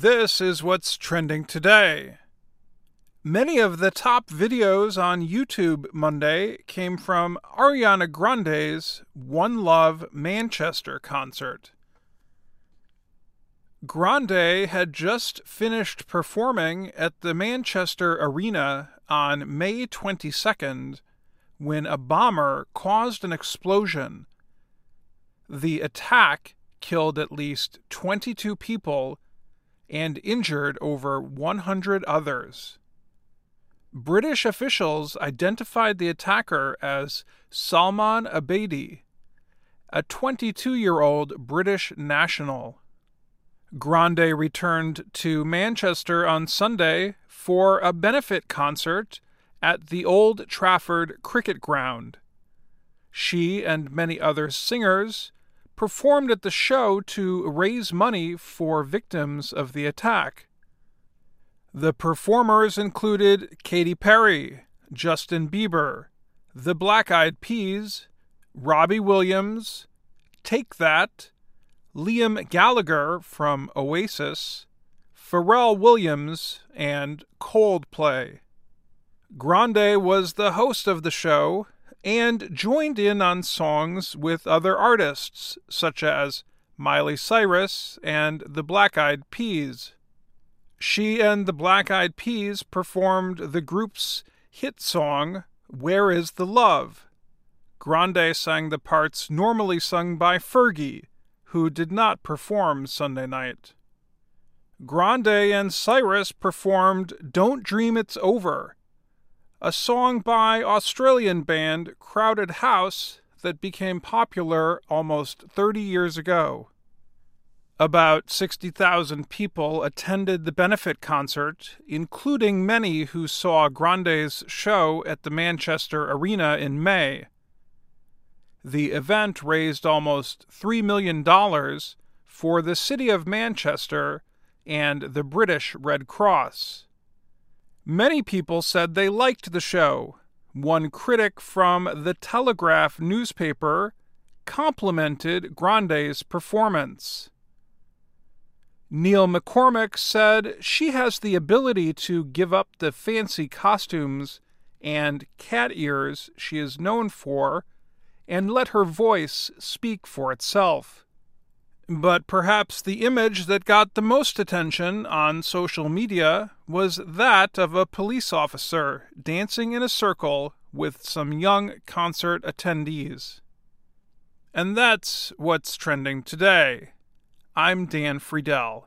This is what's trending today. Many of the top videos on YouTube Monday came from Ariana Grande's One Love Manchester concert. Grande had just finished performing at the Manchester Arena on May 22nd when a bomber caused an explosion. The attack killed at least 22 people and injured over 100 others. British officials identified the attacker as Salman Abedi, a 22 year old British national. Grande returned to Manchester on Sunday for a benefit concert at the Old Trafford Cricket Ground. She and many other singers performed at the show to raise money for victims of the attack. The performers included Katy Perry, Justin Bieber, the Black Eyed Peas, Robbie Williams, Take That, Liam Gallagher from Oasis, Pharrell Williams, and Coldplay. Grande was the host of the show and joined in on songs with other artists such as Miley Cyrus and the Black Eyed Peas. She and the Black Eyed Peas performed the group's hit song, Where is the Love? Grande sang the parts normally sung by Fergie, who did not perform Sunday night. Grande and Cyrus performed Don't Dream It's Over, a song by Australian band Crowded House that became popular almost 30 years ago. About 60,000 people attended the benefit concert, including many who saw Grande's show at the Manchester Arena in May. The event raised almost $3 million for the City of Manchester and the British Red Cross. Many people said they liked the show. One critic from the Telegraph newspaper complimented Grande's performance. Neil McCormick said she has the ability to give up the fancy costumes and cat ears she is known for and let her voice speak for itself. But perhaps the image that got the most attention on social media was that of a police officer dancing in a circle with some young concert attendees. And that's what's trending today. I'm Dan Friedell.